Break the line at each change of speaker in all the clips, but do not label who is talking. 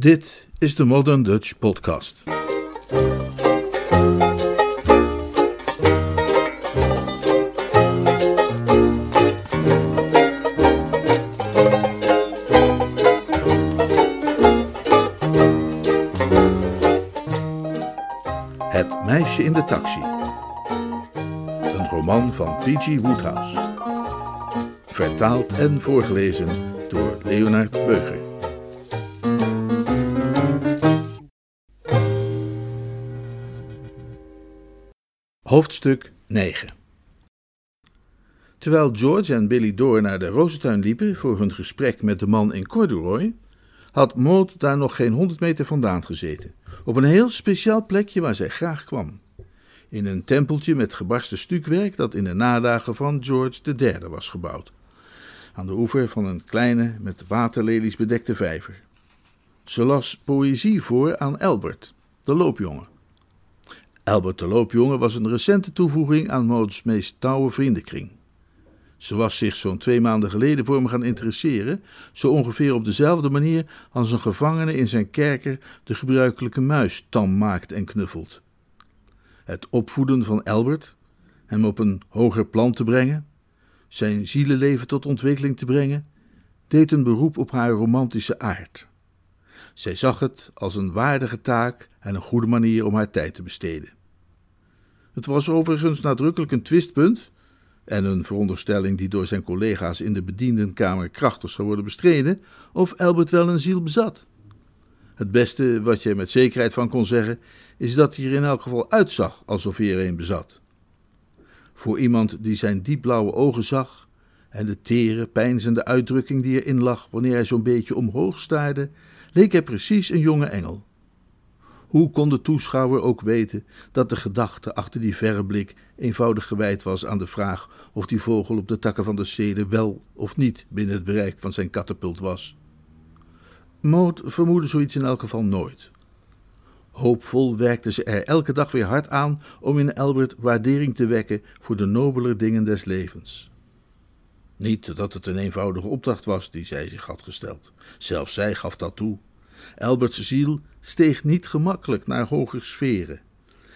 Dit is de Modern Dutch Podcast. Het meisje in de taxi. Een roman van P.G. Woodhouse. Vertaald en voorgelezen door Leonard Beuger. Hoofdstuk 9 Terwijl George en Billy Door naar de rozentuin liepen voor hun gesprek met de man in corduroy, had Maud daar nog geen honderd meter vandaan gezeten, op een heel speciaal plekje waar zij graag kwam. In een tempeltje met gebarsten stukwerk dat in de nadagen van George III was gebouwd, aan de oever van een kleine, met waterlelies bedekte vijver. Ze las poëzie voor aan Albert, de loopjongen. Albert de loopjongen was een recente toevoeging aan Maud's meest touwe vriendenkring. Ze was zich zo'n twee maanden geleden voor me gaan interesseren, zo ongeveer op dezelfde manier als een gevangene in zijn kerker de gebruikelijke muis tam maakt en knuffelt. Het opvoeden van Albert, hem op een hoger plan te brengen, zijn zielenleven tot ontwikkeling te brengen, deed een beroep op haar romantische aard. Zij zag het als een waardige taak en een goede manier om haar tijd te besteden. Het was overigens nadrukkelijk een twistpunt, en een veronderstelling die door zijn collega's in de bediendenkamer krachtig zou worden bestreden, of Albert wel een ziel bezat. Het beste wat je met zekerheid van kon zeggen, is dat hij er in elk geval uitzag alsof hij er een bezat. Voor iemand die zijn diepblauwe ogen zag en de tere, pijnzende uitdrukking die erin lag wanneer hij zo'n beetje omhoog staarde, leek hij precies een jonge engel. Hoe kon de toeschouwer ook weten dat de gedachte achter die verre blik eenvoudig gewijd was aan de vraag of die vogel op de takken van de ceder wel of niet binnen het bereik van zijn katapult was? Maud vermoedde zoiets in elk geval nooit. Hoopvol werkte ze er elke dag weer hard aan om in Albert waardering te wekken voor de nobeler dingen des levens. Niet dat het een eenvoudige opdracht was die zij zich had gesteld. Zelfs zij gaf dat toe. Alberts ziel steeg niet gemakkelijk naar hoger sferen.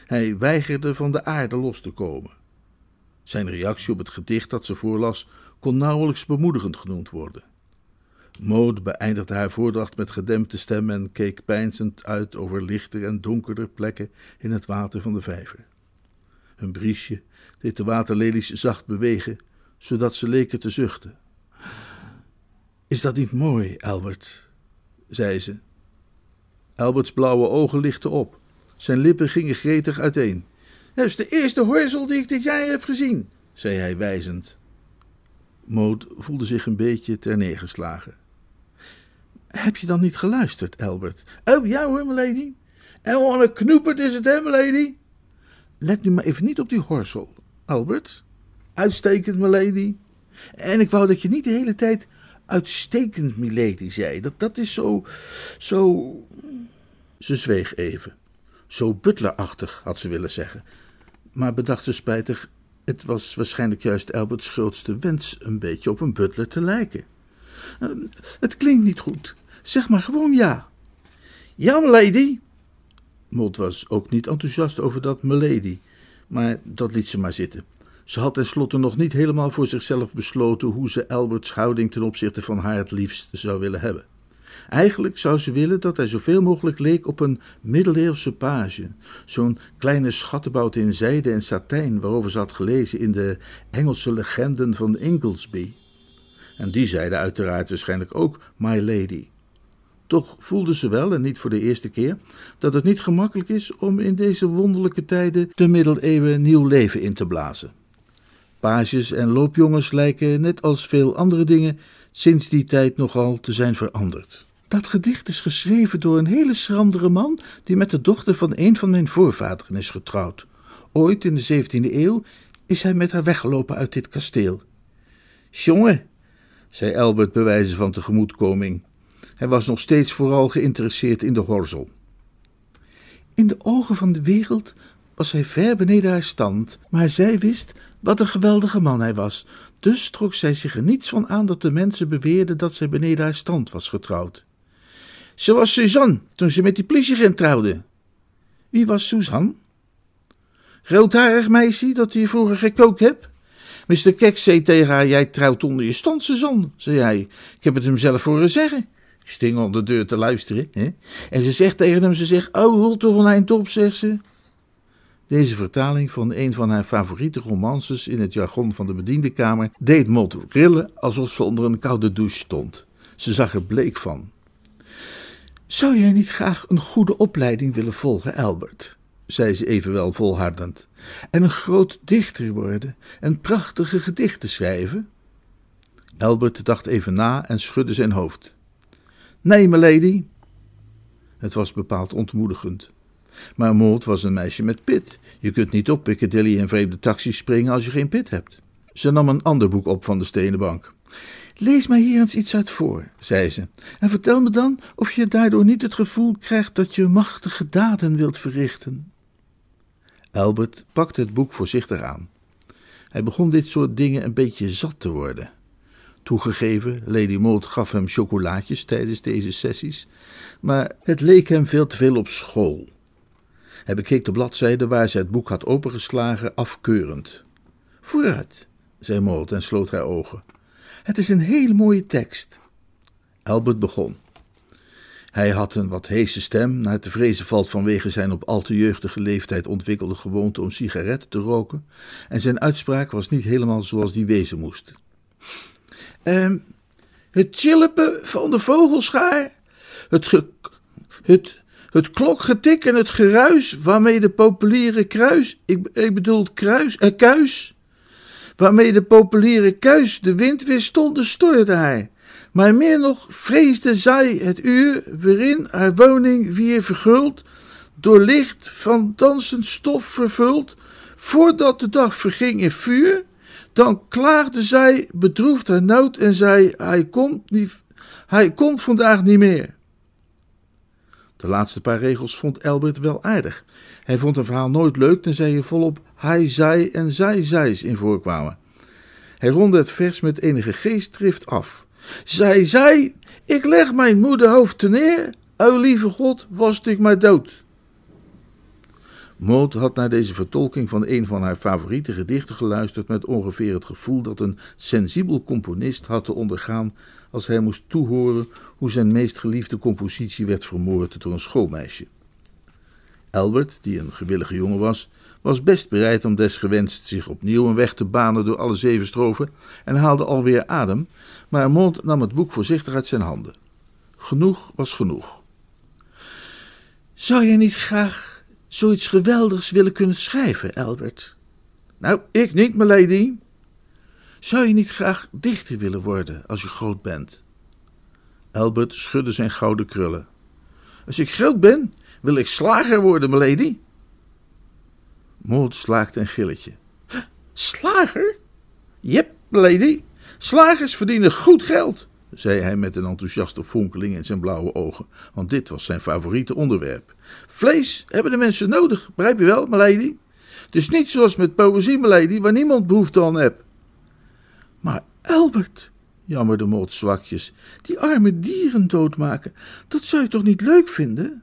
Hij weigerde van de aarde los te komen. Zijn reactie op het gedicht dat ze voorlas kon nauwelijks bemoedigend genoemd worden. Maud beëindigde haar voordracht met gedempte stem en keek peinzend uit over lichter en donkerder plekken in het water van de vijver. Hun briesje deed de waterlelies zacht bewegen, zodat ze leken te zuchten. Is dat niet mooi, Albert? zei ze. Alberts blauwe ogen lichten op. Zijn lippen gingen gretig uiteen. Dat is de eerste horsel die ik dit jaar heb gezien, zei hij wijzend. Maud voelde zich een beetje terneergeslagen. Heb je dan niet geluisterd, Albert? Oh ja hoor, milady. En wat een knoepert is het, hè? Let nu maar even niet op die horsel, Albert. Uitstekend, milady. En ik wou dat je niet de hele tijd uitstekend, milady, zei. Dat, dat is zo, zo... Ze zweeg even. Zo butlerachtig, had ze willen zeggen. Maar bedacht ze spijtig, het was waarschijnlijk juist Alberts grootste wens een beetje op een butler te lijken. Uh, het klinkt niet goed. Zeg maar gewoon ja. Ja, milady. Maud was ook niet enthousiast over dat milady, maar dat liet ze maar zitten. Ze had tenslotte nog niet helemaal voor zichzelf besloten hoe ze Alberts houding ten opzichte van haar het liefst zou willen hebben. Eigenlijk zou ze willen dat hij zoveel mogelijk leek op een middeleeuwse page, zo'n kleine schattenbout in zijde en satijn waarover ze had gelezen in de Engelse legenden van Inglesby. En die zeiden uiteraard waarschijnlijk ook My Lady. Toch voelde ze wel, en niet voor de eerste keer, dat het niet gemakkelijk is om in deze wonderlijke tijden de middeleeuwen nieuw leven in te blazen. Pages en loopjongens lijken, net als veel andere dingen, sinds die tijd nogal te zijn veranderd. Dat gedicht is geschreven door een hele schrandere man die met de dochter van een van mijn voorvaderen is getrouwd. Ooit in de 17e eeuw is hij met haar weggelopen uit dit kasteel. Jongen, zei Albert bij wijze van tegemoetkoming. Hij was nog steeds vooral geïnteresseerd in de horzel. In de ogen van de wereld was hij ver beneden haar stand, maar zij wist wat een geweldige man hij was. Dus trok zij zich er niets van aan dat de mensen beweerden dat zij beneden haar stand was getrouwd. Ze was Suzanne toen ze met die politieagent trouwde. Wie was Suzanne? Roodharig meisje dat je vroeger gekookt hebt? Mr. Kek zei tegen haar, jij trouwt onder je stand, Suzanne, zei hij. Ik heb het hem zelf horen zeggen. Ik sting onder de deur te luisteren. Hè? En ze zegt tegen hem, ze zegt, oh, rol toch een eind op, zegt ze. Deze vertaling van een van haar favoriete romances in het jargon van de bediendenkamer deed Mot rillen alsof ze onder een koude douche stond. Ze zag er bleek van. Zou jij niet graag een goede opleiding willen volgen, Albert? zei ze evenwel volhardend. En een groot dichter worden en prachtige gedichten schrijven? Albert dacht even na en schudde zijn hoofd. Nee, lady. Het was bepaald ontmoedigend. Maar Maud was een meisje met pit. Je kunt niet op Piccadilly in vreemde taxis springen als je geen pit hebt. Ze nam een ander boek op van de stenen bank. Lees mij hier eens iets uit voor, zei ze, en vertel me dan of je daardoor niet het gevoel krijgt dat je machtige daden wilt verrichten. Albert pakte het boek voorzichtig aan. Hij begon dit soort dingen een beetje zat te worden. Toegegeven, Lady Maud gaf hem chocolaatjes tijdens deze sessies, maar het leek hem veel te veel op school. Hij bekeek de bladzijde waar zij het boek had opengeslagen afkeurend. Vooruit, zei Maud en sloot haar ogen. Het is een hele mooie tekst. Albert begon. Hij had een wat heese stem, naar te vrezen valt vanwege zijn op al te jeugdige leeftijd ontwikkelde gewoonte om sigaretten te roken, en zijn uitspraak was niet helemaal zoals die wezen moest. Ehm, het chilpen van de vogelschaar, het, het, het klokgetik en het geruis waarmee de populiere kruis, ik, ik bedoel kruis, eh, kuis, waarmee de populiere kuis de wind weer stonden, stoorde hij. Maar meer nog vreesde zij het uur waarin haar woning weer verguld, door licht van dansend stof vervuld, voordat de dag verging in vuur, dan klaagde zij bedroefd haar nood en zei: Hij komt, niet, hij komt vandaag niet meer. De laatste paar regels vond Albert wel aardig. Hij vond een verhaal nooit leuk tenzij er volop hij, zij en zij, zij's in voorkwamen. Hij ronde het vers met enige geestdrift af. Zij zei: Ik leg mijn moederhoofd te neer. O lieve God, was ik maar dood. Maud had naar deze vertolking van een van haar favoriete gedichten geluisterd met ongeveer het gevoel dat een sensibel componist had te ondergaan als hij moest toehoren hoe zijn meest geliefde compositie werd vermoord door een schoolmeisje. Albert, die een gewillige jongen was, was best bereid om desgewenst zich opnieuw een weg te banen door alle zeven stroven en haalde alweer adem, maar Mond nam het boek voorzichtig uit zijn handen. Genoeg was genoeg. Zou je niet graag zoiets geweldigs willen kunnen schrijven, Albert? Nou, ik niet, lady. Zou je niet graag dichter willen worden als je groot bent? Albert schudde zijn gouden krullen. Als ik groot ben, wil ik slager worden, lady. Maud slaakte een gilletje. Slager? Jep, lady. Slagers verdienen goed geld, zei hij met een enthousiaste fonkeling in zijn blauwe ogen, want dit was zijn favoriete onderwerp. Vlees hebben de mensen nodig, begrijp je wel, lady? Het is niet zoals met poëzie, lady, waar niemand behoefte aan heeft. Maar Albert, jammerde Maud zwakjes, die arme dieren doodmaken, dat zou je toch niet leuk vinden?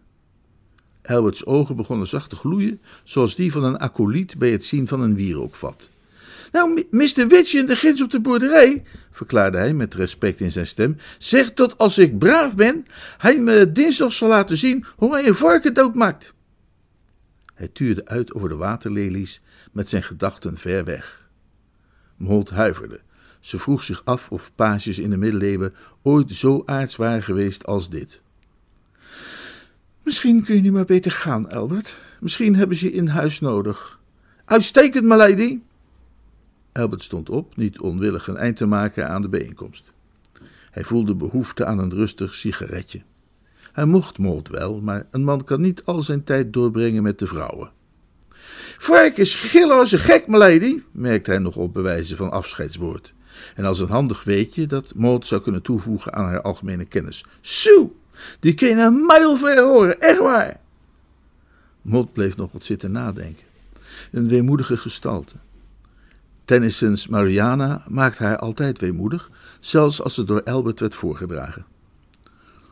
Alberts ogen begonnen zacht te gloeien, zoals die van een acoliet bij het zien van een wierookvat. Nou, Mr. Witchen, de gids op de boerderij, verklaarde hij met respect in zijn stem, zegt dat als ik braaf ben, hij me dinsdag zal laten zien hoe hij een varken doodmaakt. Hij tuurde uit over de waterlelies met zijn gedachten ver weg. Mold huiverde. Ze vroeg zich af of pages in de middeleeuwen ooit zo aards waren geweest als dit. Misschien kun je nu maar beter gaan, Albert. Misschien hebben ze je in huis nodig. Uitstekend, lady. Albert stond op, niet onwillig een eind te maken aan de bijeenkomst. Hij voelde behoefte aan een rustig sigaretje. Hij mocht Mold wel, maar een man kan niet al zijn tijd doorbrengen met de vrouwen. Varkens gillen als een gek, lady, merkte hij nog op bewijzen van afscheidswoord. En als een handig weetje dat Maud zou kunnen toevoegen aan haar algemene kennis. Soe, die kan je een mijl ver horen, echt waar. Maud bleef nog wat zitten nadenken. Een weemoedige gestalte. Tennyson's Mariana maakt haar altijd weemoedig, zelfs als ze door Albert werd voorgedragen.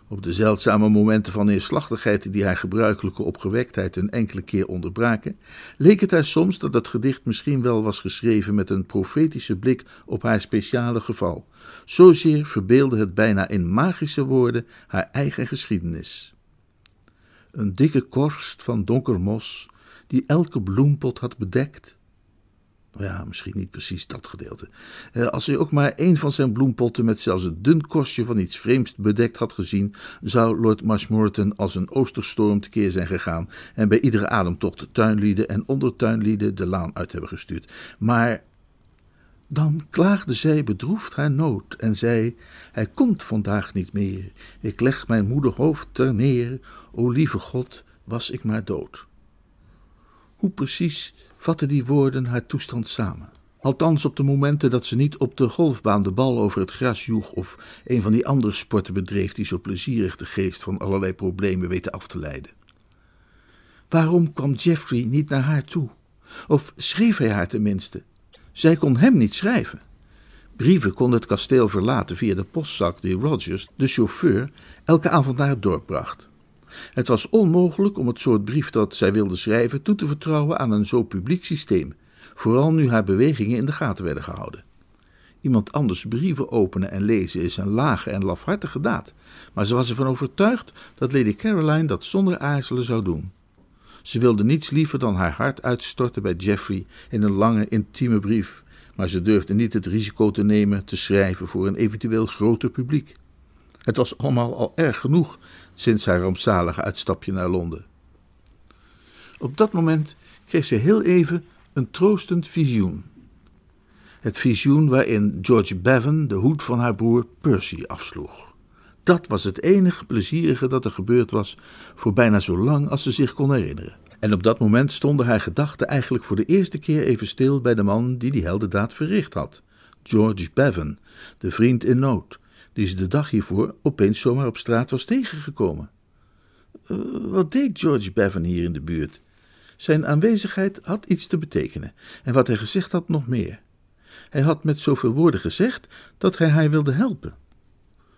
Op de zeldzame momenten van neerslachtigheid die haar gebruikelijke opgewektheid een enkele keer onderbraken, leek het haar soms dat het gedicht misschien wel was geschreven met een profetische blik op haar speciale geval. Zozeer verbeelde het bijna in magische woorden haar eigen geschiedenis. Een dikke korst van donker mos, die elke bloempot had bedekt, ja, misschien niet precies dat gedeelte. Eh, als hij ook maar een van zijn bloempotten met zelfs een dun kostje van iets vreemds bedekt had gezien, zou Lord Marshmoreton als een oosterstorm tekeer zijn gegaan en bij iedere ademtocht tuinlieden en ondertuinlieden de laan uit hebben gestuurd. Maar dan klaagde zij bedroefd haar nood en zei: Hij komt vandaag niet meer. Ik leg mijn moederhoofd ter neer. O lieve God, was ik maar dood. Hoe precies vatten die woorden haar toestand samen. Althans op de momenten dat ze niet op de golfbaan de bal over het gras joeg of een van die andere sporten bedreef die zo plezierig de geest van allerlei problemen weten af te leiden. Waarom kwam Jeffrey niet naar haar toe? Of schreef hij haar tenminste? Zij kon hem niet schrijven. Brieven kon het kasteel verlaten via de postzak die Rogers, de chauffeur, elke avond naar het dorp bracht. Het was onmogelijk om het soort brief dat zij wilde schrijven toe te vertrouwen aan een zo publiek systeem, vooral nu haar bewegingen in de gaten werden gehouden. Iemand anders brieven openen en lezen is een lage en lafhartige daad, maar ze was ervan overtuigd dat Lady Caroline dat zonder aarzelen zou doen. Ze wilde niets liever dan haar hart uitstorten bij Geoffrey in een lange, intieme brief, maar ze durfde niet het risico te nemen te schrijven voor een eventueel groter publiek. Het was allemaal al erg genoeg sinds haar rampzalige uitstapje naar Londen. Op dat moment kreeg ze heel even een troostend visioen. Het visioen waarin George Bevan de hoed van haar broer Percy afsloeg. Dat was het enige plezierige dat er gebeurd was voor bijna zo lang als ze zich kon herinneren. En op dat moment stonden haar gedachten eigenlijk voor de eerste keer even stil bij de man die die heldendaad verricht had. George Bevan, de vriend in nood, die ze de dag hiervoor opeens zomaar op straat was tegengekomen. Uh, wat deed George Bevan hier in de buurt? Zijn aanwezigheid had iets te betekenen, en wat hij gezegd had nog meer. Hij had met zoveel woorden gezegd dat hij haar wilde helpen.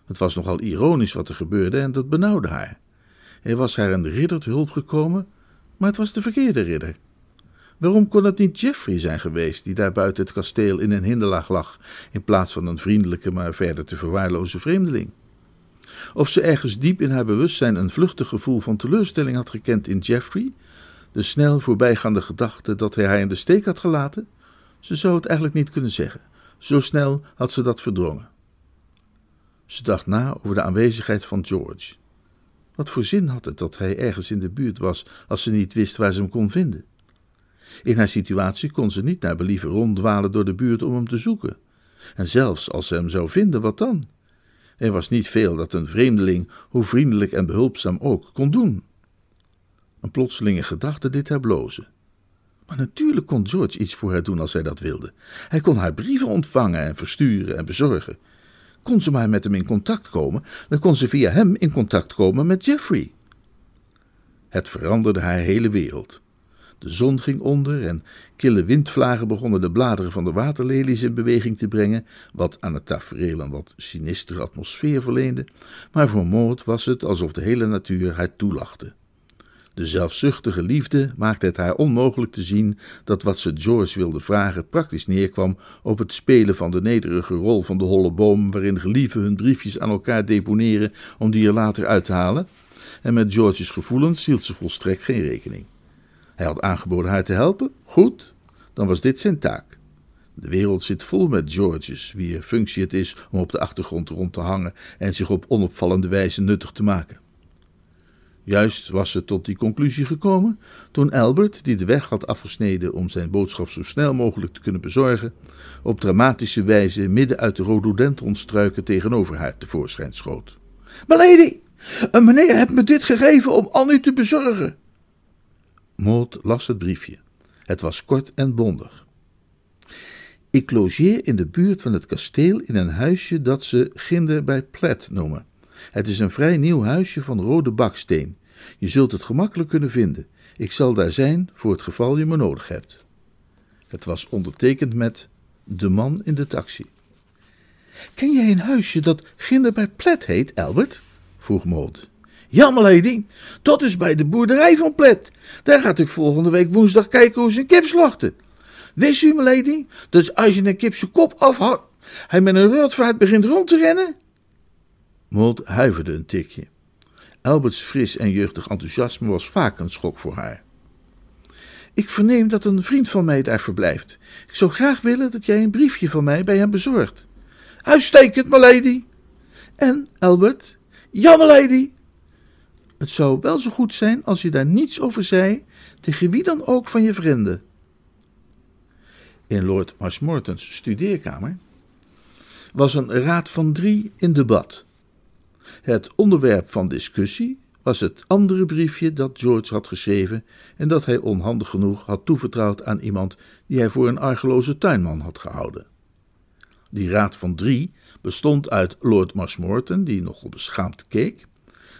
Het was nogal ironisch wat er gebeurde en dat benauwde haar. Hij was haar een ridder te hulp gekomen, maar het was de verkeerde ridder. Waarom kon het niet Jeffrey zijn geweest die daar buiten het kasteel in een hinderlaag lag, in plaats van een vriendelijke maar verder te verwaarlozen vreemdeling? Of ze ergens diep in haar bewustzijn een vluchtig gevoel van teleurstelling had gekend in Jeffrey, de snel voorbijgaande gedachte dat hij haar in de steek had gelaten? Ze zou het eigenlijk niet kunnen zeggen. Zo snel had ze dat verdrongen. Ze dacht na over de aanwezigheid van George. Wat voor zin had het dat hij ergens in de buurt was als ze niet wist waar ze hem kon vinden? In haar situatie kon ze niet naar believen ronddwalen door de buurt om hem te zoeken. En zelfs als ze hem zou vinden, wat dan? Er was niet veel dat een vreemdeling, hoe vriendelijk en behulpzaam ook, kon doen. Een plotselinge gedachte deed haar blozen. Maar natuurlijk kon George iets voor haar doen als hij dat wilde. Hij kon haar brieven ontvangen en versturen en bezorgen. Kon ze maar met hem in contact komen, dan kon ze via hem in contact komen met Jeffrey. Het veranderde haar hele wereld. De zon ging onder en kille windvlagen begonnen de bladeren van de waterlelies in beweging te brengen, wat aan het tafereel een wat sinistere atmosfeer verleende, maar voor Maud was het alsof de hele natuur haar toelachte. De zelfzuchtige liefde maakte het haar onmogelijk te zien dat wat ze George wilde vragen praktisch neerkwam op het spelen van de nederige rol van de holle boom waarin gelieven hun briefjes aan elkaar deponeren om die er later uit te halen, en met George's gevoelens hield ze volstrekt geen rekening. Hij had aangeboden haar te helpen? Goed, dan was dit zijn taak. De wereld zit vol met Georges, wier functie het is om op de achtergrond rond te hangen en zich op onopvallende wijze nuttig te maken. Juist was ze tot die conclusie gekomen toen Albert, die de weg had afgesneden om zijn boodschap zo snel mogelijk te kunnen bezorgen, op dramatische wijze midden uit de rhododendronstruiken tegenover haar tevoorschijn schoot. Lady, een meneer heeft me dit gegeven om Annie te bezorgen. Maud las het briefje. Het was kort en bondig. Ik logeer in de buurt van het kasteel in een huisje dat ze Ginder bij Plet noemen. Het is een vrij nieuw huisje van rode baksteen. Je zult het gemakkelijk kunnen vinden. Ik zal daar zijn voor het geval je me nodig hebt. Het was ondertekend met de man in de taxi. Ken jij een huisje dat Ginder bij Plet heet, Albert? vroeg Mold. Ja, lady, dat is bij de boerderij van Plet. Daar gaat ik volgende week woensdag kijken hoe ze een kip slachten. Wees u, lady, dus als je een kip zijn kop afhakt, hij met een rotvaart begint rond te rennen? Mold huiverde een tikje. Alberts fris en jeugdig enthousiasme was vaak een schok voor haar. Ik verneem dat een vriend van mij daar verblijft. Ik zou graag willen dat jij een briefje van mij bij hem bezorgt. Uitstekend, lady. En, Albert? Ja, lady. Het zou wel zo goed zijn als je daar niets over zei, tegen wie dan ook van je vrienden. In Lord Marshmoreton's studeerkamer was een raad van drie in debat. Het onderwerp van discussie was het andere briefje dat George had geschreven en dat hij onhandig genoeg had toevertrouwd aan iemand die hij voor een argeloze tuinman had gehouden. Die raad van drie bestond uit Lord Marshmoreton, die nogal beschaamd keek,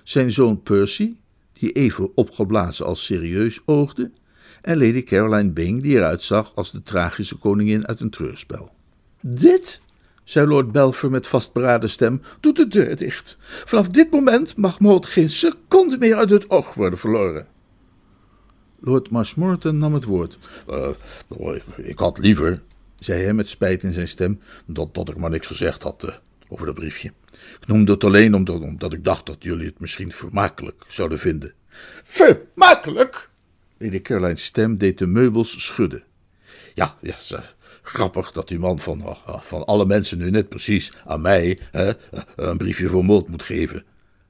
zijn zoon Percy, die even opgeblazen als serieus oogde, en Lady Caroline Bing, die eruit zag als de tragische koningin uit een treurspel. Dit, zei Lord Belfer met vastberaden stem, doet de deur dicht. Vanaf dit moment mag Maud geen seconde meer uit het oog worden verloren. Lord Marshmoreton nam het woord. Uh, ik had liever, zei hij met spijt in zijn stem, dat, dat ik maar niks gezegd had uh, over dat briefje. Ik noemde het alleen omdat, omdat ik dacht dat jullie het misschien vermakelijk zouden vinden. Vermakelijk? Lady Caroline's stem deed de meubels schudden. Ja, ja, uh, grappig dat die man van, uh, van alle mensen nu net precies aan mij uh, een briefje voor Mold moet geven,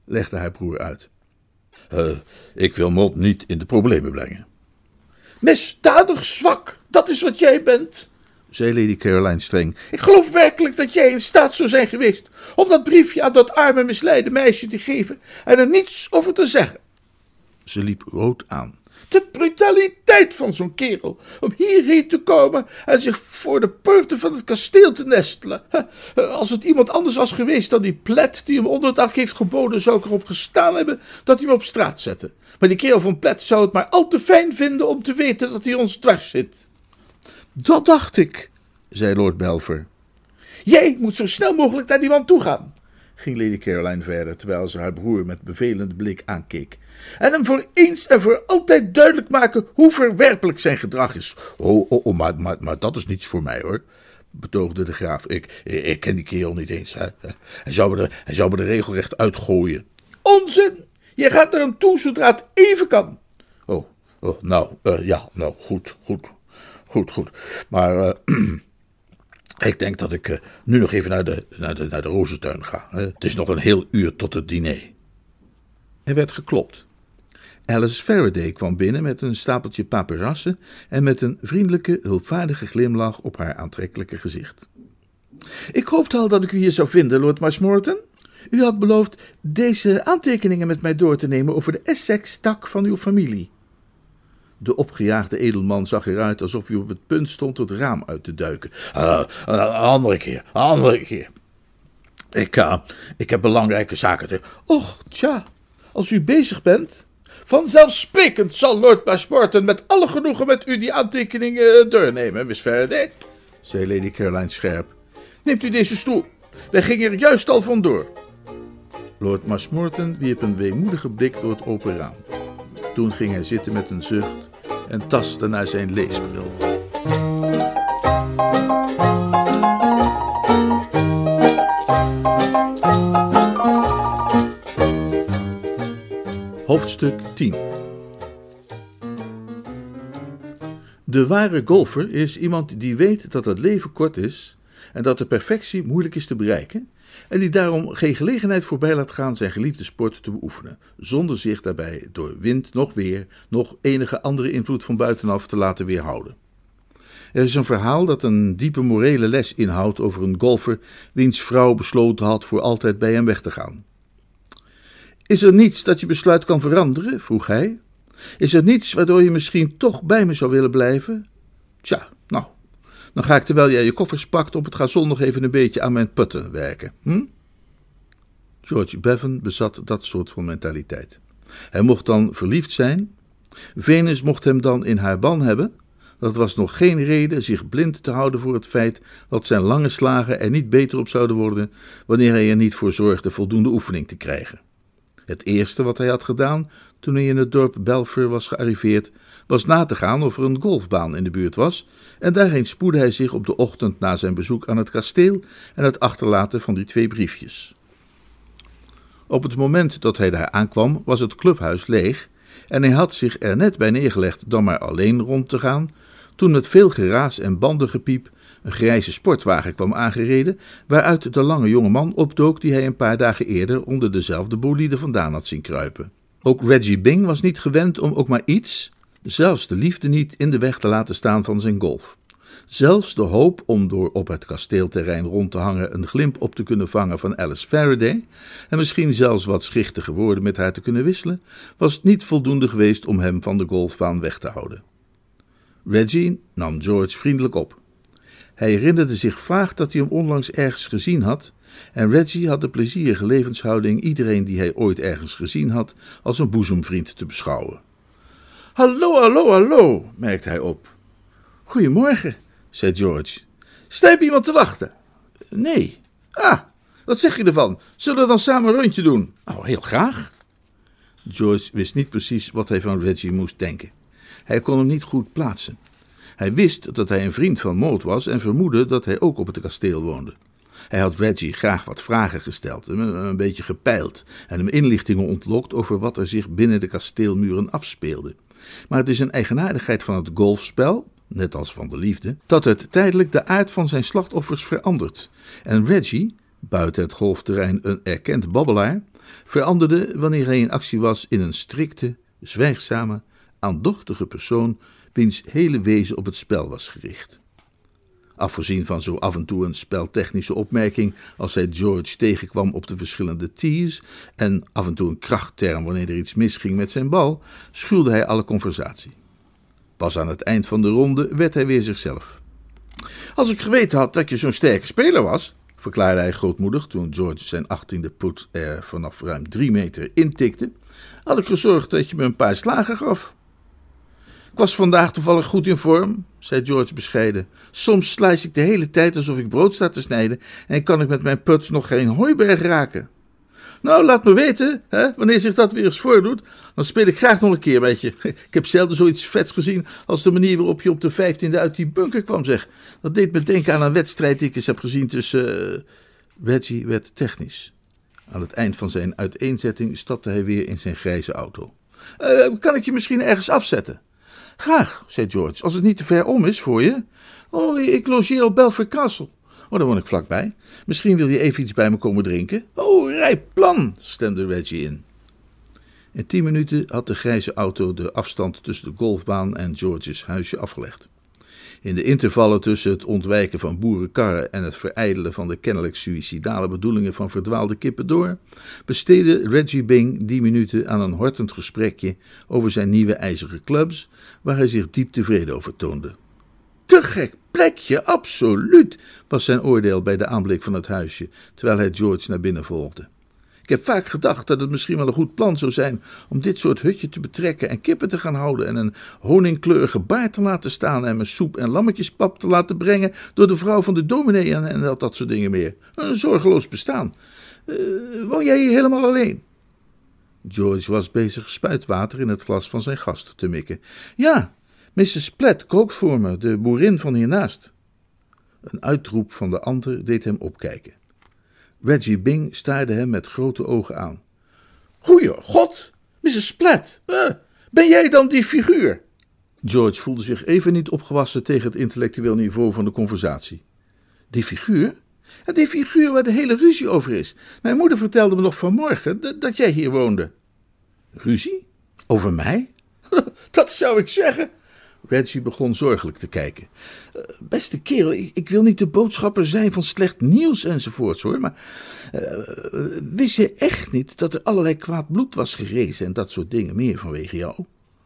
legde haar broer uit. ik wil Mold niet in de problemen brengen. Misdadig zwak, dat is wat jij bent, zei Lady Caroline streng. Ik geloof werkelijk dat jij in staat zou zijn geweest om dat briefje aan dat arme misleide meisje te geven en er niets over te zeggen. Ze liep rood aan. De brutaliteit van zo'n kerel om hierheen te komen en zich voor de poorten van het kasteel te nestelen. Als het iemand anders was geweest dan die plet die hem onder het dak heeft geboden, zou ik erop gestaan hebben dat hij hem op straat zette. Maar die kerel van plet zou het maar al te fijn vinden om te weten dat hij ons dwars zit. Dat dacht ik, zei Lord Belver. Jij moet zo snel mogelijk naar die man toe gaan, ging Lady Caroline verder, terwijl ze haar broer met bevelende blik aankeek. En hem voor eens en voor altijd duidelijk maken hoe verwerpelijk zijn gedrag is. Oh, oh, oh maar, maar, maar dat is niets voor mij hoor, betoogde de graaf. Ik, ik ken die kerel niet eens. Hij, zou me er, hij zou me regelrecht uitgooien. Onzin! Je gaat er hem toe zodra het even kan. Oh, oh nou, uh, ja, nou, goed, goed goed, goed. Maar uh, ik denk dat ik uh, nu nog even naar de, naar de, naar de rozentuin ga. Het is nog een heel uur tot het diner. Er werd geklopt. Alice Faraday kwam binnen met een stapeltje paperassen en met een vriendelijke, hulpvaardige glimlach op haar aantrekkelijke gezicht. Ik hoopte al dat ik u hier zou vinden, Lord Marshmoreton. U had beloofd deze aantekeningen met mij door te nemen over de Essex-tak van uw familie. De opgejaagde edelman zag eruit alsof hij op het punt stond het raam uit te duiken. Uh, andere keer, andere keer. Ik, uh, ik heb belangrijke zaken te... Och, tja, als u bezig bent... Vanzelfsprekend zal Lord Bashmorton met alle genoegen met u die aantekeningen doornemen, Miss Faraday, zei Lady Caroline scherp. Neemt u deze stoel. Wij gingen er juist al vandoor. Lord Marshmoreton wierp een weemoedige blik door het open raam. Toen ging hij zitten met een zucht en tastte naar zijn leesbril. Hoofdstuk 10 De ware golfer is iemand die weet dat het leven kort is en dat de perfectie moeilijk is te bereiken en die daarom geen gelegenheid voorbij laat gaan zijn geliefde sport te beoefenen, zonder zich daarbij door wind, nog weer, nog enige andere invloed van buitenaf te laten weerhouden. Er is een verhaal dat een diepe morele les inhoudt over een golfer wiens vrouw besloten had voor altijd bij hem weg te gaan. Is er niets dat je besluit kan veranderen? vroeg hij. Is er niets waardoor je misschien toch bij me zou willen blijven? Tja, dan ga ik terwijl jij je koffers pakt op het gazon nog even een beetje aan mijn putten werken. Hm? George Bevan bezat dat soort van mentaliteit. Hij mocht dan verliefd zijn. Venus mocht hem dan in haar ban hebben. Dat was nog geen reden zich blind te houden voor het feit dat zijn lange slagen er niet beter op zouden worden wanneer hij er niet voor zorgde voldoende oefening te krijgen. Het eerste wat hij had gedaan toen hij in het dorp Belfer was gearriveerd, was na te gaan of er een golfbaan in de buurt was, en daarheen spoedde hij zich op de ochtend na zijn bezoek aan het kasteel en het achterlaten van die twee briefjes. Op het moment dat hij daar aankwam, was het clubhuis leeg en hij had zich er net bij neergelegd dan maar alleen rond te gaan, toen met veel geraas en bandengepiep een grijze sportwagen kwam aangereden, waaruit de lange jonge man opdook die hij een paar dagen eerder onder dezelfde bolide vandaan had zien kruipen. Ook Reggie Bing was niet gewend om ook maar iets, zelfs de liefde niet, in de weg te laten staan van zijn golf. Zelfs de hoop om door op het kasteelterrein rond te hangen een glimp op te kunnen vangen van Alice Faraday, en misschien zelfs wat schichtige woorden met haar te kunnen wisselen, was niet voldoende geweest om hem van de golfbaan weg te houden. Reggie nam George vriendelijk op. Hij herinnerde zich vaag dat hij hem onlangs ergens gezien had, en Reggie had de plezierige levenshouding iedereen die hij ooit ergens gezien had als een boezemvriend te beschouwen. Hallo, hallo, hallo, merkte hij op. Goedemorgen, zei George. Staat iemand te wachten? Nee. Ah, wat zeg je ervan? Zullen we dan samen een rondje doen? Oh, heel graag. George wist niet precies wat hij van Reggie moest denken. Hij kon hem niet goed plaatsen. Hij wist dat hij een vriend van Maud was en vermoedde dat hij ook op het kasteel woonde. Hij had Reggie graag wat vragen gesteld, een beetje gepeild en hem inlichtingen ontlokt over wat er zich binnen de kasteelmuren afspeelde. Maar het is een eigenaardigheid van het golfspel, net als van de liefde, dat het tijdelijk de aard van zijn slachtoffers verandert. En Reggie, buiten het golfterrein een erkend babbelaar, veranderde wanneer hij in actie was in een strikte, zwijgzame, aandochtige persoon wiens hele wezen op het spel was gericht. Afgezien van zo af en toe een speltechnische opmerking als hij George tegenkwam op de verschillende tees en af en toe een krachtterm wanneer er iets misging met zijn bal, schuwde hij alle conversatie. Pas aan het eind van de ronde werd hij weer zichzelf. Als ik geweten had dat je zo'n sterke speler was, verklaarde hij grootmoedig toen George zijn achttiende put er vanaf ruim drie meter intikte, had ik gezorgd dat je me een paar slagen gaf. Ik was vandaag toevallig goed in vorm, zei George bescheiden. Soms slijs ik de hele tijd alsof ik brood sta te snijden en kan ik met mijn puts nog geen hooiberg raken. Nou, laat me weten, hè, wanneer zich dat weer eens voordoet. Dan speel ik graag nog een keer met je. Ik heb zelden zoiets vets gezien als de manier waarop je op de vijftiende uit die bunker kwam, zeg. Dat deed me denken aan een wedstrijd die ik eens heb gezien tussen... Uh... Reggie werd technisch. Aan het eind van zijn uiteenzetting stapte hij weer in zijn grijze auto. Uh, kan ik je misschien ergens afzetten? Graag, zei George, als het niet te ver om is voor je. Oh, ik logeer op Belfort Castle. Oh, dan woon ik vlakbij. Misschien wil je even iets bij me komen drinken. Oh, rijp plan, stemde Reggie in. In tien minuten had de grijze auto de afstand tussen de golfbaan en George's huisje afgelegd. In de intervallen tussen het ontwijken van boerenkarren en het verijdelen van de kennelijk suïcidale bedoelingen van verdwaalde kippen door, besteedde Reggie Bing die minuten aan een hortend gesprekje over zijn nieuwe ijzeren clubs, waar hij zich diep tevreden over toonde. Te gek plekje, absoluut, was zijn oordeel bij de aanblik van het huisje, terwijl hij George naar binnen volgde. Ik heb vaak gedacht dat het misschien wel een goed plan zou zijn om dit soort hutje te betrekken en kippen te gaan houden en een honingkleurige baard te laten staan en mijn soep en lammetjespap te laten brengen door de vrouw van de dominee en, dat, dat soort dingen meer. Een zorgeloos bestaan. Uh, woon jij hier helemaal alleen? George was bezig spuitwater in het glas van zijn gast te mikken. Ja, Mrs. Platt kookt voor me, de boerin van hiernaast. Een uitroep van de ander deed hem opkijken. Reggie Bing staarde hem met grote ogen aan. Goeie god, Mrs. Uh, ben jij dan die figuur? George voelde zich even niet opgewassen tegen het intellectueel niveau van de conversatie. Die figuur? Die figuur waar de hele ruzie over is. Mijn moeder vertelde me nog vanmorgen dat jij hier woonde. Ruzie? Over mij? Dat zou ik zeggen. Reggie begon zorgelijk te kijken. Uh, beste kerel, ik, ik, wil niet de boodschapper zijn van slecht nieuws enzovoorts hoor, maar uh, wist je echt niet dat er allerlei kwaad bloed was gerezen en dat soort dingen meer vanwege jou?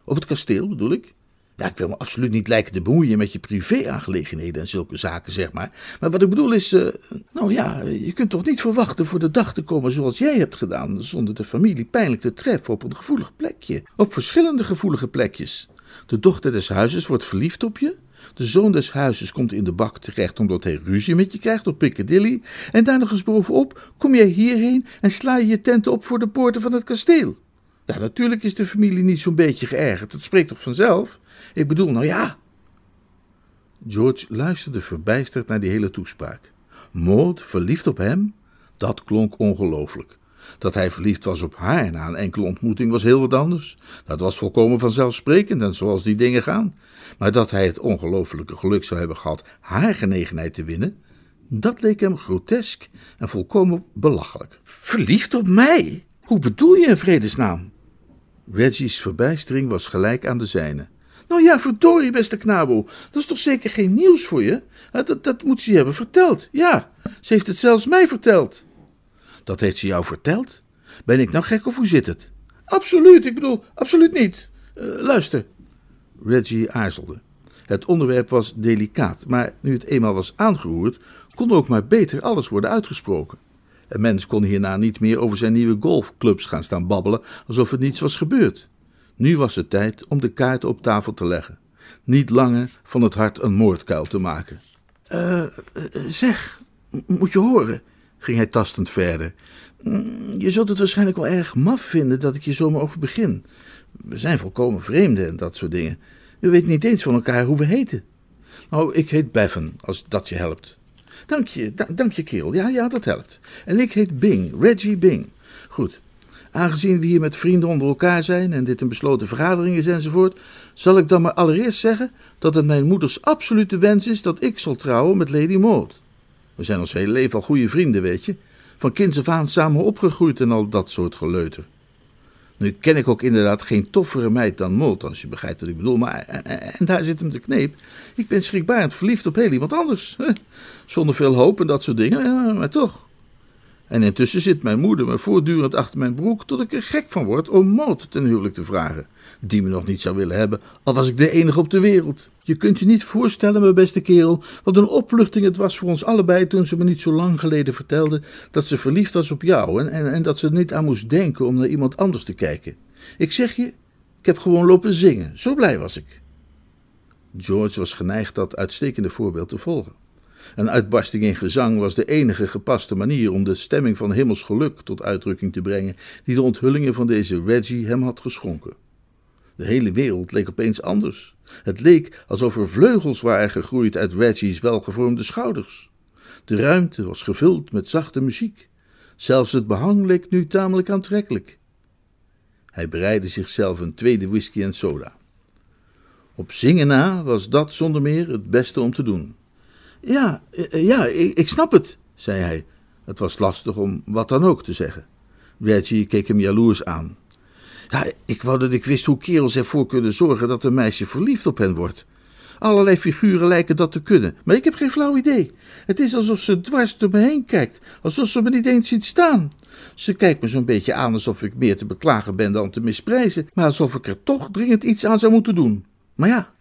Op het kasteel bedoel ik? Ja, ik wil me absoluut niet lijken te bemoeien met je privé-aangelegenheden en zulke zaken, zeg maar. Maar wat ik bedoel is, uh, nou ja, je kunt toch niet verwachten voor de dag te komen zoals jij hebt gedaan, zonder de familie pijnlijk te treffen op een gevoelig plekje. Op verschillende gevoelige plekjes. De dochter des huizes wordt verliefd op je. De zoon des huizes komt in de bak terecht omdat hij ruzie met je krijgt op Piccadilly. En daar nog eens bovenop kom jij hierheen en sla je je tenten op voor de poorten van het kasteel. Ja, natuurlijk is de familie niet zo'n beetje geërgerd. Dat spreekt toch vanzelf? Ik bedoel, nou ja. George luisterde verbijsterd naar die hele toespraak. Maud verliefd op hem? Dat klonk ongelooflijk. Dat hij verliefd was op haar na een enkele ontmoeting was heel wat anders. Dat was volkomen vanzelfsprekend en zoals die dingen gaan. Maar dat hij het ongelofelijke geluk zou hebben gehad haar genegenheid te winnen, dat leek hem grotesk en volkomen belachelijk. Verliefd op mij? Hoe bedoel je in vredesnaam? Reggie's verbijstering was gelijk aan de zijne. Nou ja, verdorie, beste knabo. Dat is toch zeker geen nieuws voor je? Dat, dat moet ze je hebben verteld. Ja, ze heeft het zelfs mij verteld. Dat heeft ze jou verteld? Ben ik nou gek of hoe zit het? Absoluut, ik bedoel, absoluut niet. Uh, luister. Reggie aarzelde. Het onderwerp was delicaat, maar nu het eenmaal was aangeroerd, kon ook maar beter alles worden uitgesproken. Een mens kon hierna niet meer over zijn nieuwe golfclubs gaan staan babbelen alsof er niets was gebeurd. Nu was het tijd om de kaarten op tafel te leggen. Niet langer van het hart een moordkuil te maken. Uh, zeg, moet je horen, ging hij tastend verder. Mm, je zult het waarschijnlijk wel erg maf vinden dat ik je zomaar over begin. We zijn volkomen vreemden en dat soort dingen. We weten niet eens van elkaar hoe we heten. Nou, ik heet Bevan, als dat je helpt. Dank je, dank je, kerel. Ja, ja, dat helpt. En ik heet Bing, Reggie Bing. Goed. Aangezien we hier met vrienden onder elkaar zijn en dit een besloten vergadering is enzovoort, zal ik dan maar allereerst zeggen dat het mijn moeders absolute wens is dat ik zal trouwen met Lady Maud. We zijn ons hele leven al goede vrienden, weet je. Van kinds af aan samen opgegroeid en al dat soort geleuter. Nu ken ik ook inderdaad geen toffere meid dan Maud, als je begrijpt wat ik bedoel. Maar, en, daar zit hem de kneep. Ik ben schrikbarend verliefd op heel iemand anders. Zonder veel hoop en dat soort dingen, maar toch. En intussen zit mijn moeder me voortdurend achter mijn broek tot ik er gek van word om Maud ten huwelijk te vragen. Die me nog niet zou willen hebben, al was ik de enige op de wereld. Je kunt je niet voorstellen, mijn beste kerel, wat een opluchting het was voor ons allebei toen ze me niet zo lang geleden vertelde dat ze verliefd was op jou en, en, en dat ze er niet aan moest denken om naar iemand anders te kijken. Ik zeg je, ik heb gewoon lopen zingen, zo blij was ik. George was geneigd dat uitstekende voorbeeld te volgen. Een uitbarsting in gezang was de enige gepaste manier om de stemming van hemels geluk tot uitdrukking te brengen die de onthullingen van deze Reggie hem had geschonken. De hele wereld leek opeens anders. Het leek alsof er vleugels waren gegroeid uit Reggie's welgevormde schouders. De ruimte was gevuld met zachte muziek. Zelfs het behang leek nu tamelijk aantrekkelijk. Hij bereidde zichzelf een tweede whisky en soda. Op zingen na was dat zonder meer het beste om te doen. Ja, eh, ja, ik, snap het, zei hij. Het was lastig om wat dan ook te zeggen. Reggie keek hem jaloers aan. Ja, ik wou dat ik wist hoe kerels ervoor kunnen zorgen dat een meisje verliefd op hen wordt. Allerlei figuren lijken dat te kunnen, maar ik heb geen flauw idee. Het is alsof ze dwars door me heen kijkt, alsof ze me niet eens ziet staan. Ze kijkt me zo'n beetje aan alsof ik meer te beklagen ben dan te misprijzen, maar alsof ik er toch dringend iets aan zou moeten doen. Maar ja,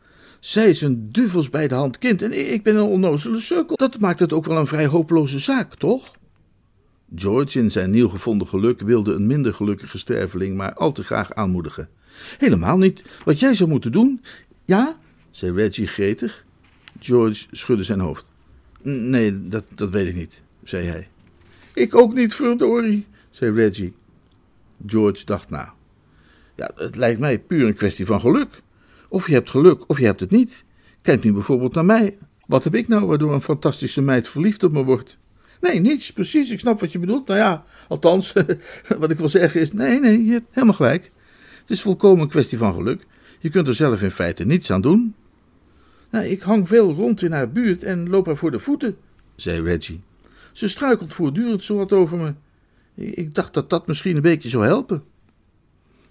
zij is een duvels bij de hand kind en ik ben een onnozele sukkel. Dat maakt het ook wel een vrij hopeloze zaak, toch? George in zijn nieuw gevonden geluk wilde een minder gelukkige sterveling maar al te graag aanmoedigen. Helemaal niet. Wat jij zou moeten doen. Ja? zei Reggie gretig. George schudde zijn hoofd. Nee, dat, dat weet ik niet, zei hij. Ik ook niet, verdorie, zei Reggie. George dacht na. Ja, het lijkt mij puur een kwestie van geluk. Of je hebt geluk of je hebt het niet. Kijk nu bijvoorbeeld naar mij. Wat heb ik nou waardoor een fantastische meid verliefd op me wordt? Nee, niets, precies. Ik snap wat je bedoelt. Nou ja, althans, wat ik wil zeggen is: nee, nee, je hebt helemaal gelijk. Het is volkomen een kwestie van geluk. Je kunt er zelf in feite niets aan doen. Nou, ik hang veel rond in haar buurt en loop haar voor de voeten, zei Reggie. Ze struikelt voortdurend zo wat over me. Ik dacht dat dat misschien een beetje zou helpen.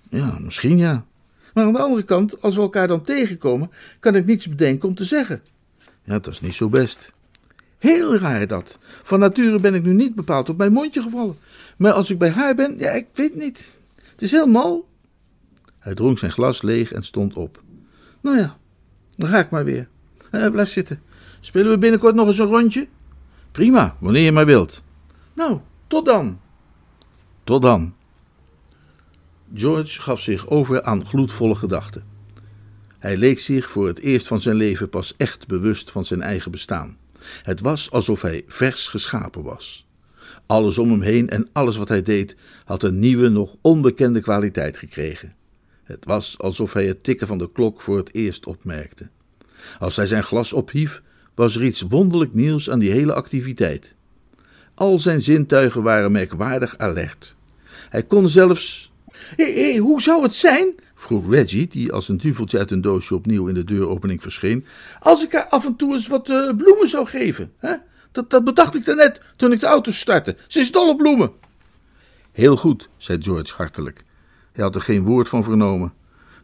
Ja, misschien ja. Maar aan de andere kant, als we elkaar dan tegenkomen, kan ik niets bedenken om te zeggen. Ja, dat is niet zo best. Heel raar dat. Van nature ben ik nu niet bepaald op mijn mondje gevallen. Maar als ik bij haar ben, ja, ik weet niet. Het is heel mal. Hij dronk zijn glas leeg en stond op. Nou ja, dan ga ik maar weer. Eh, blijf zitten. Spelen we binnenkort nog eens een rondje? Prima, wanneer je maar wilt. Nou, tot dan. Tot dan. George gaf zich over aan gloedvolle gedachten. Hij leek zich voor het eerst van zijn leven pas echt bewust van zijn eigen bestaan. Het was alsof hij vers geschapen was. Alles om hem heen en alles wat hij deed had een nieuwe, nog onbekende kwaliteit gekregen. Het was alsof hij het tikken van de klok voor het eerst opmerkte. Als hij zijn glas ophief, was er iets wonderlijk nieuws aan die hele activiteit. Al zijn zintuigen waren merkwaardig alert. Hij kon zelfs. Hé, hey, hoe zou het zijn? vroeg Reggie, die als een duveltje uit een doosje opnieuw in de deuropening verscheen. Als ik haar af en toe eens wat uh, bloemen zou geven. Hè? Dat, dat bedacht ik daarnet toen ik de auto startte. Ze is dol op bloemen. Heel goed, zei George hartelijk. Hij had er geen woord van vernomen.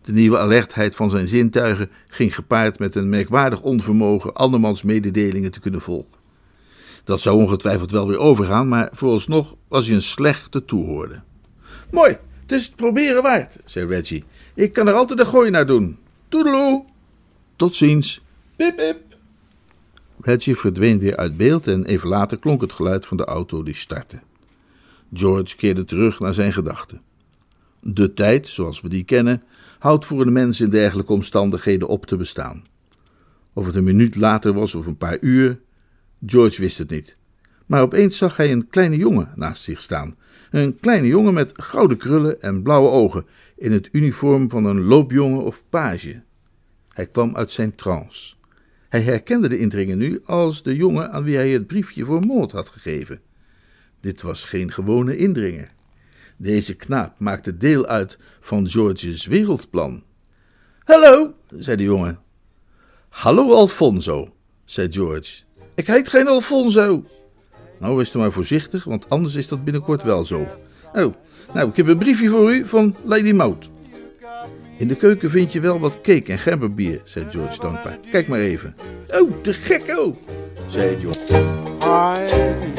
De nieuwe alertheid van zijn zintuigen ging gepaard met een merkwaardig onvermogen andermans mededelingen te kunnen volgen. Dat zou ongetwijfeld wel weer overgaan, maar vooralsnog was hij een slechte toehoorde. Mooi, het is het proberen waard, zei Reggie. Ik kan er altijd een gooi naar doen. Toedeloe. Tot ziens. Pip, pip. Reggie verdween weer uit beeld en even later klonk het geluid van de auto die startte. George keerde terug naar zijn gedachten. De tijd, zoals we die kennen, houdt voor een mens in dergelijke omstandigheden op te bestaan. Of het een minuut later was of een paar uur, George wist het niet. Maar opeens zag hij een kleine jongen naast zich staan. Een kleine jongen met gouden krullen en blauwe ogen, in het uniform van een loopjongen of page. Hij kwam uit zijn trance. Hij herkende de indringer nu als de jongen aan wie hij het briefje voor moord had gegeven. Dit was geen gewone indringer. Deze knaap maakte deel uit van George's wereldplan. Hallo, zei de jongen. Hallo Alfonso, zei George. Ik heet geen Alfonso. Nou, wees er maar voorzichtig, want anders is dat binnenkort wel zo. Oh, nou, ik heb een briefje voor u van Lady Maud. In de keuken vind je wel wat cake en gemberbier, zei George dankbaar. Kijk maar even. Oh, de gekko, zei George. I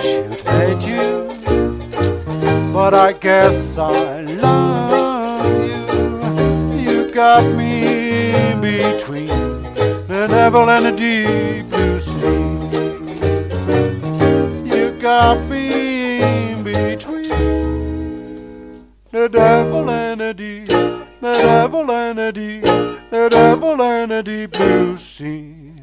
should hate you, but I guess I love you. You got me between the devil and the deep blue You got me the devil and a deep, the devil and a deep, the devil and a deep blue sea.